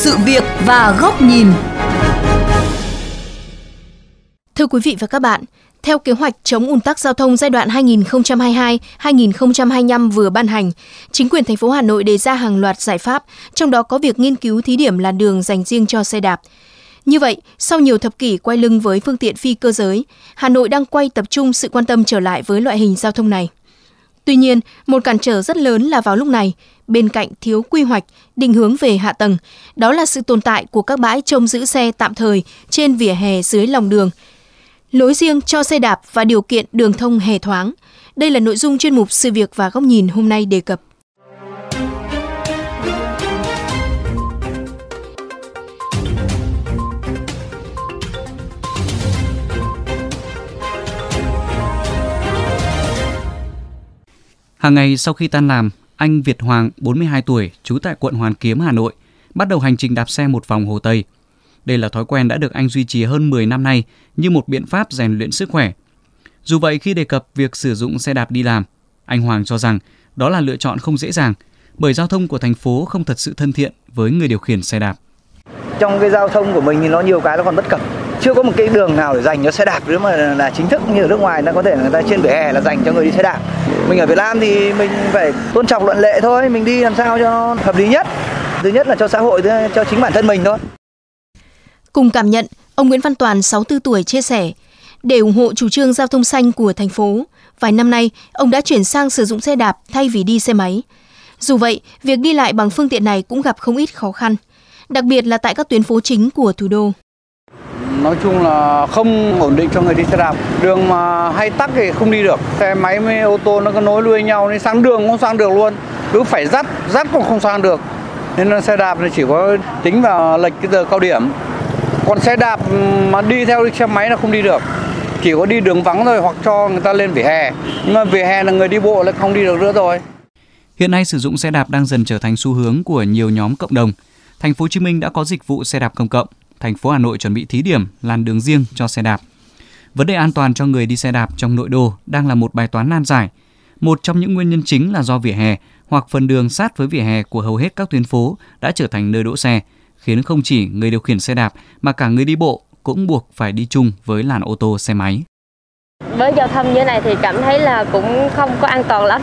sự việc và góc nhìn. Thưa quý vị và các bạn, theo kế hoạch chống ùn tắc giao thông giai đoạn 2022-2025 vừa ban hành, chính quyền thành phố Hà Nội đề ra hàng loạt giải pháp, trong đó có việc nghiên cứu thí điểm làn đường dành riêng cho xe đạp. Như vậy, sau nhiều thập kỷ quay lưng với phương tiện phi cơ giới, Hà Nội đang quay tập trung sự quan tâm trở lại với loại hình giao thông này. Tuy nhiên, một cản trở rất lớn là vào lúc này, bên cạnh thiếu quy hoạch, định hướng về hạ tầng, đó là sự tồn tại của các bãi trông giữ xe tạm thời trên vỉa hè dưới lòng đường. Lối riêng cho xe đạp và điều kiện đường thông hè thoáng. Đây là nội dung chuyên mục Sự việc và góc nhìn hôm nay đề cập. Hàng ngày sau khi tan làm, anh Việt Hoàng, 42 tuổi, trú tại quận Hoàn Kiếm, Hà Nội, bắt đầu hành trình đạp xe một vòng Hồ Tây. Đây là thói quen đã được anh duy trì hơn 10 năm nay như một biện pháp rèn luyện sức khỏe. Dù vậy khi đề cập việc sử dụng xe đạp đi làm, anh Hoàng cho rằng đó là lựa chọn không dễ dàng bởi giao thông của thành phố không thật sự thân thiện với người điều khiển xe đạp. Trong cái giao thông của mình thì nó nhiều cái nó còn bất cập chưa có một cái đường nào để dành cho xe đạp nếu mà là chính thức như ở nước ngoài nó có thể là người ta trên vỉa hè là dành cho người đi xe đạp mình ở Việt Nam thì mình phải tôn trọng luận lệ thôi, mình đi làm sao cho hợp lý nhất. Thứ nhất là cho xã hội cho chính bản thân mình thôi. Cùng cảm nhận, ông Nguyễn Văn Toàn 64 tuổi, chia sẻ, để ủng hộ chủ trương giao thông xanh của thành phố, vài năm nay, ông đã chuyển sang sử dụng xe đạp thay vì đi xe máy. Dù vậy, việc đi lại bằng phương tiện này cũng gặp không ít khó khăn, đặc biệt là tại các tuyến phố chính của thủ đô nói chung là không ổn định cho người đi xe đạp. Đường mà hay tắc thì không đi được. Xe máy với ô tô nó có nối đuôi nhau nên sang đường không sang được luôn. Cứ phải dắt dắt cũng không sang được. Nên là xe đạp thì chỉ có tính vào lệch cái giờ cao điểm. Còn xe đạp mà đi theo xe máy là không đi được. Chỉ có đi đường vắng thôi hoặc cho người ta lên vỉa hè. Nhưng mà vỉa hè là người đi bộ lại không đi được nữa rồi. Hiện nay sử dụng xe đạp đang dần trở thành xu hướng của nhiều nhóm cộng đồng. Thành phố Hồ Chí Minh đã có dịch vụ xe đạp công cộng thành phố Hà Nội chuẩn bị thí điểm làn đường riêng cho xe đạp. Vấn đề an toàn cho người đi xe đạp trong nội đô đang là một bài toán nan giải. Một trong những nguyên nhân chính là do vỉa hè hoặc phần đường sát với vỉa hè của hầu hết các tuyến phố đã trở thành nơi đỗ xe, khiến không chỉ người điều khiển xe đạp mà cả người đi bộ cũng buộc phải đi chung với làn ô tô xe máy. Với giao thông như này thì cảm thấy là cũng không có an toàn lắm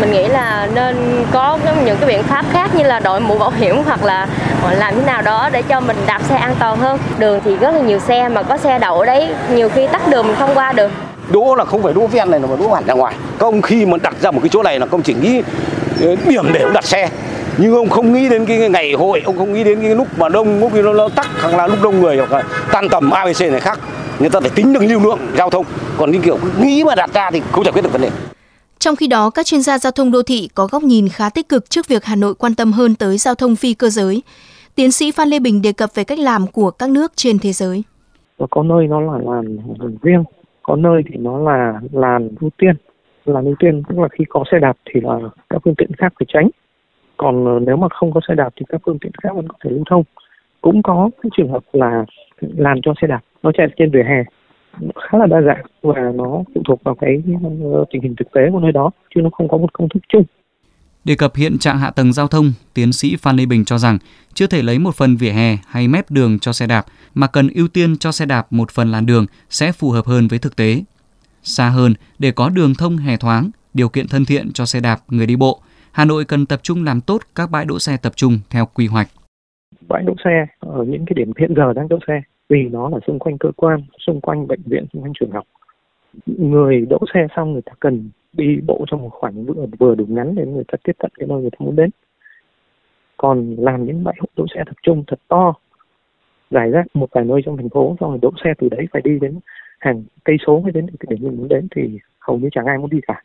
mình nghĩ là nên có những cái biện pháp khác như là đội mũ bảo hiểm hoặc là ờ, làm thế nào đó để cho mình đạp xe an toàn hơn. Đường thì rất là nhiều xe mà có xe đậu đấy nhiều khi tắt đường mình không qua được. Đỗ là không phải đỗ ven này mà đỗ hẳn ra ngoài. Các ông khi mà đặt ra một cái chỗ này là công chỉ nghĩ ờ, điểm để ông đặt xe. Nhưng ông không nghĩ đến cái ngày hội ông không nghĩ đến cái lúc mà đông lúc nó, nó tắc hoặc là lúc đông người hoặc là tan tầm abc này khác. Người ta phải tính được lưu lượng giao thông. Còn cái kiểu nghĩ mà đặt ra thì không giải quyết được vấn đề trong khi đó, các chuyên gia giao thông đô thị có góc nhìn khá tích cực trước việc Hà Nội quan tâm hơn tới giao thông phi cơ giới. Tiến sĩ Phan Lê Bình đề cập về cách làm của các nước trên thế giới. Có nơi nó là làn riêng, có nơi thì nó là làn ưu tiên. Làn ưu tiên tức là khi có xe đạp thì là các phương tiện khác phải tránh. Còn ờ, nếu mà không có xe đạp thì các phương tiện khác vẫn có thể lưu thông. Cũng có cái trường hợp là làn cho xe đạp nó chạy trên vỉa hè khá là đa dạng và nó phụ thuộc vào cái ờ, tình hình thực tế của nơi đó chứ nó không có một công thức chung. Đề cập hiện trạng hạ tầng giao thông, tiến sĩ Phan Lê Bình cho rằng chưa thể lấy một phần vỉa hè hay mép đường cho xe đạp mà cần ưu tiên cho xe đạp một phần làn đường sẽ phù hợp hơn với thực tế. Xa hơn, để có đường thông hè thoáng, điều kiện thân thiện cho xe đạp, người đi bộ, Hà Nội cần tập trung làm tốt các bãi đỗ xe tập trung theo quy hoạch. Bãi đỗ xe ở những cái điểm hiện giờ đang đỗ xe vì nó là xung quanh cơ quan xung quanh bệnh viện xung quanh trường học. Người đỗ xe xong người ta cần đi bộ trong một khoảng vừa, vừa đủ ngắn để người ta tiếp cận cái nơi người ta muốn đến. Còn làm những bãi đỗ xe tập trung thật to giải rác một vài nơi trong thành phố xong rồi đỗ xe từ đấy phải đi đến hàng cây số mới đến cái điểm mình muốn đến thì hầu như chẳng ai muốn đi cả.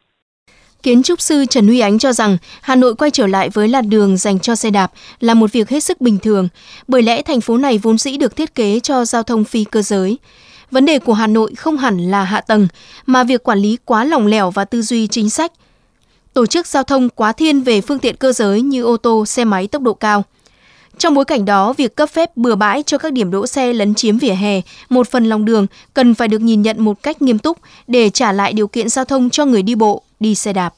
Kiến trúc sư Trần Huy Ánh cho rằng Hà Nội quay trở lại với làn đường dành cho xe đạp là một việc hết sức bình thường, bởi lẽ thành phố này vốn dĩ được thiết kế cho giao thông phi cơ giới. Vấn đề của Hà Nội không hẳn là hạ tầng, mà việc quản lý quá lỏng lẻo và tư duy chính sách. Tổ chức giao thông quá thiên về phương tiện cơ giới như ô tô, xe máy tốc độ cao. Trong bối cảnh đó, việc cấp phép bừa bãi cho các điểm đỗ xe lấn chiếm vỉa hè, một phần lòng đường cần phải được nhìn nhận một cách nghiêm túc để trả lại điều kiện giao thông cho người đi bộ, đi xe đạp.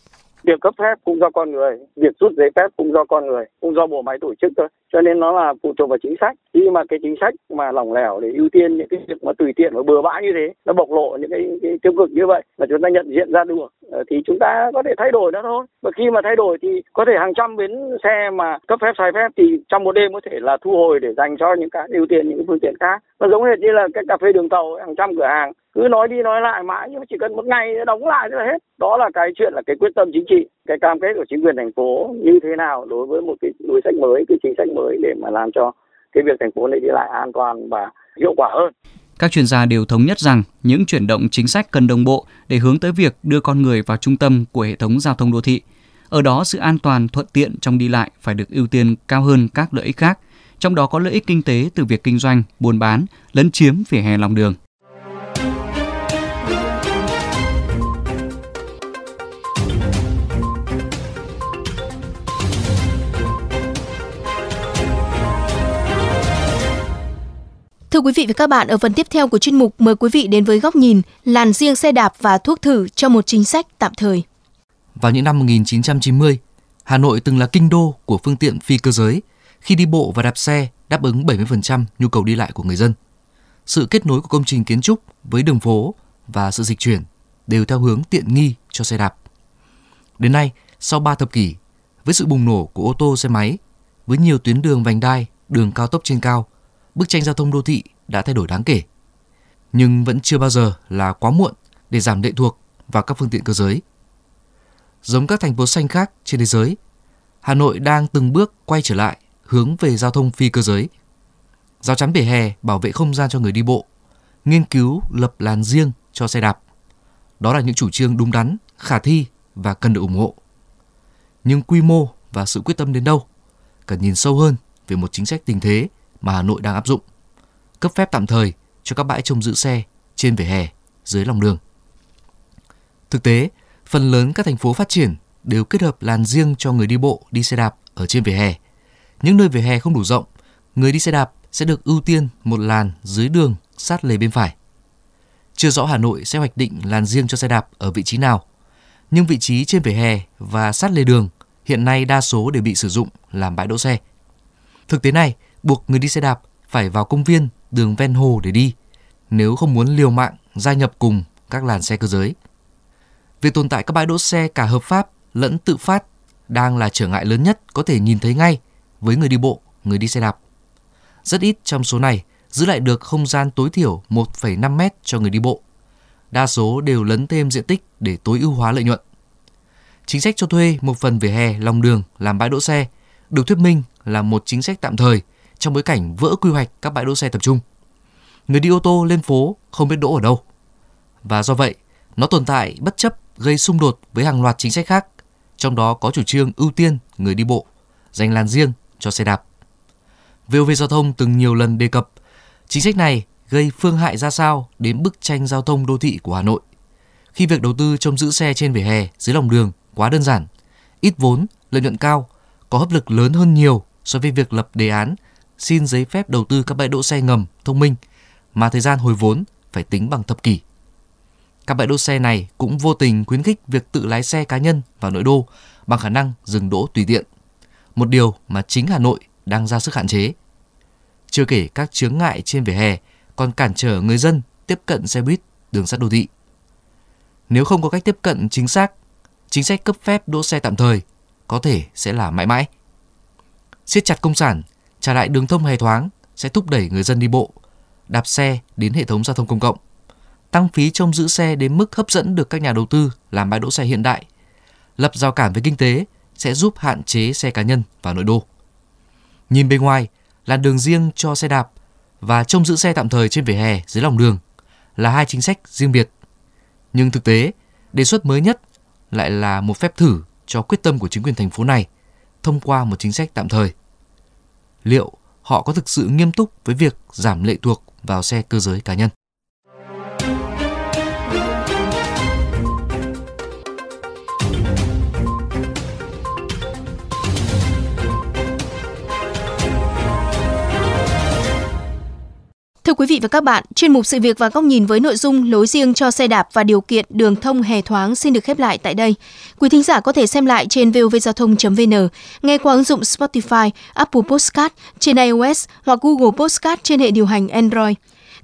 việc cấp phép cũng do con người việc rút giấy phép cũng do con người cũng do bộ máy tổ chức thôi. Cho nên nó là phụ thuộc vào chính sách. Khi mà cái chính sách mà lỏng lẻo để ưu tiên những cái việc mà tùy tiện và bừa bãi như thế nó bộc lộ những cái, cái tiêu cực như vậy mà chúng ta nhận diện ra được. Ờ, thì chúng ta có thể thay đổi nó thôi. Và khi mà thay đổi thì có thể hàng trăm bến xe mà cấp phép sai phép thì trong một đêm có thể là thu hồi để dành cho những cái ưu tiên những cái phương tiện khác. Nó giống hệt như là cái cà phê đường tàu hàng trăm cửa hàng, cứ nói đi nói lại mãi, nhưng mà chỉ cần một ngày đóng lại là hết. Đó là cái chuyện là cái quyết tâm chính trị, cái cam kết của chính quyền thành phố như thế nào đối với một cái đối sách mới, cái chính sách mới để mà làm cho cái việc thành phố này đi lại an toàn và hiệu quả hơn các chuyên gia đều thống nhất rằng những chuyển động chính sách cần đồng bộ để hướng tới việc đưa con người vào trung tâm của hệ thống giao thông đô thị. Ở đó sự an toàn thuận tiện trong đi lại phải được ưu tiên cao hơn các lợi ích khác, trong đó có lợi ích kinh tế từ việc kinh doanh, buôn bán, lấn chiếm vỉa hè lòng đường. Thưa quý vị và các bạn, ở phần tiếp theo của chuyên mục mời quý vị đến với góc nhìn làn riêng xe đạp và thuốc thử cho một chính sách tạm thời. Vào những năm 1990, Hà Nội từng là kinh đô của phương tiện phi cơ giới khi đi bộ và đạp xe đáp ứng 70% nhu cầu đi lại của người dân. Sự kết nối của công trình kiến trúc với đường phố và sự dịch chuyển đều theo hướng tiện nghi cho xe đạp. Đến nay, sau 3 thập kỷ, với sự bùng nổ của ô tô xe máy, với nhiều tuyến đường vành đai, đường cao tốc trên cao, bức tranh giao thông đô thị đã thay đổi đáng kể. Nhưng vẫn chưa bao giờ là quá muộn để giảm lệ thuộc vào các phương tiện cơ giới. Giống các thành phố xanh khác trên thế giới, Hà Nội đang từng bước quay trở lại hướng về giao thông phi cơ giới. Giao chắn vỉa hè bảo vệ không gian cho người đi bộ, nghiên cứu lập làn riêng cho xe đạp. Đó là những chủ trương đúng đắn, khả thi và cần được ủng hộ. Nhưng quy mô và sự quyết tâm đến đâu cần nhìn sâu hơn về một chính sách tình thế mà Hà Nội đang áp dụng. Cấp phép tạm thời cho các bãi trông giữ xe trên vỉa hè, dưới lòng đường. Thực tế, phần lớn các thành phố phát triển đều kết hợp làn riêng cho người đi bộ đi xe đạp ở trên vỉa hè. Những nơi vỉa hè không đủ rộng, người đi xe đạp sẽ được ưu tiên một làn dưới đường sát lề bên phải. Chưa rõ Hà Nội sẽ hoạch định làn riêng cho xe đạp ở vị trí nào, nhưng vị trí trên vỉa hè và sát lề đường hiện nay đa số đều bị sử dụng làm bãi đỗ xe. Thực tế này buộc người đi xe đạp phải vào công viên, đường ven hồ để đi, nếu không muốn liều mạng gia nhập cùng các làn xe cơ giới. Việc tồn tại các bãi đỗ xe cả hợp pháp lẫn tự phát đang là trở ngại lớn nhất có thể nhìn thấy ngay với người đi bộ, người đi xe đạp. Rất ít trong số này giữ lại được không gian tối thiểu 1,5 mét cho người đi bộ. Đa số đều lấn thêm diện tích để tối ưu hóa lợi nhuận. Chính sách cho thuê một phần vỉa hè lòng đường làm bãi đỗ xe được thuyết minh là một chính sách tạm thời trong bối cảnh vỡ quy hoạch các bãi đỗ xe tập trung. Người đi ô tô lên phố không biết đỗ ở đâu. Và do vậy, nó tồn tại bất chấp gây xung đột với hàng loạt chính sách khác, trong đó có chủ trương ưu tiên người đi bộ, dành làn riêng cho xe đạp. VOV Giao thông từng nhiều lần đề cập chính sách này gây phương hại ra sao đến bức tranh giao thông đô thị của Hà Nội. Khi việc đầu tư trông giữ xe trên vỉa hè dưới lòng đường quá đơn giản, ít vốn, lợi nhuận cao, có hấp lực lớn hơn nhiều so với việc lập đề án xin giấy phép đầu tư các bãi đỗ xe ngầm thông minh mà thời gian hồi vốn phải tính bằng thập kỷ. Các bãi đỗ xe này cũng vô tình khuyến khích việc tự lái xe cá nhân vào nội đô bằng khả năng dừng đỗ tùy tiện. Một điều mà chính Hà Nội đang ra sức hạn chế. Chưa kể các chướng ngại trên vỉa hè còn cản trở người dân tiếp cận xe buýt, đường sắt đô thị. Nếu không có cách tiếp cận chính xác, chính sách cấp phép đỗ xe tạm thời có thể sẽ là mãi mãi. Siết chặt công sản trả lại đường thông hề thoáng sẽ thúc đẩy người dân đi bộ, đạp xe đến hệ thống giao thông công cộng. Tăng phí trông giữ xe đến mức hấp dẫn được các nhà đầu tư làm bãi đỗ xe hiện đại. Lập rào cản về kinh tế sẽ giúp hạn chế xe cá nhân vào nội đô. Nhìn bên ngoài, là đường riêng cho xe đạp và trông giữ xe tạm thời trên vỉa hè dưới lòng đường là hai chính sách riêng biệt. Nhưng thực tế, đề xuất mới nhất lại là một phép thử cho quyết tâm của chính quyền thành phố này thông qua một chính sách tạm thời liệu họ có thực sự nghiêm túc với việc giảm lệ thuộc vào xe cơ giới cá nhân. Thưa quý vị và các bạn, chuyên mục sự việc và góc nhìn với nội dung lối riêng cho xe đạp và điều kiện đường thông hè thoáng xin được khép lại tại đây. Quý thính giả có thể xem lại trên vovgiao thông.vn, nghe qua ứng dụng Spotify, Apple Podcast trên iOS hoặc Google Podcast trên hệ điều hành Android.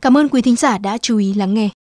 Cảm ơn quý thính giả đã chú ý lắng nghe.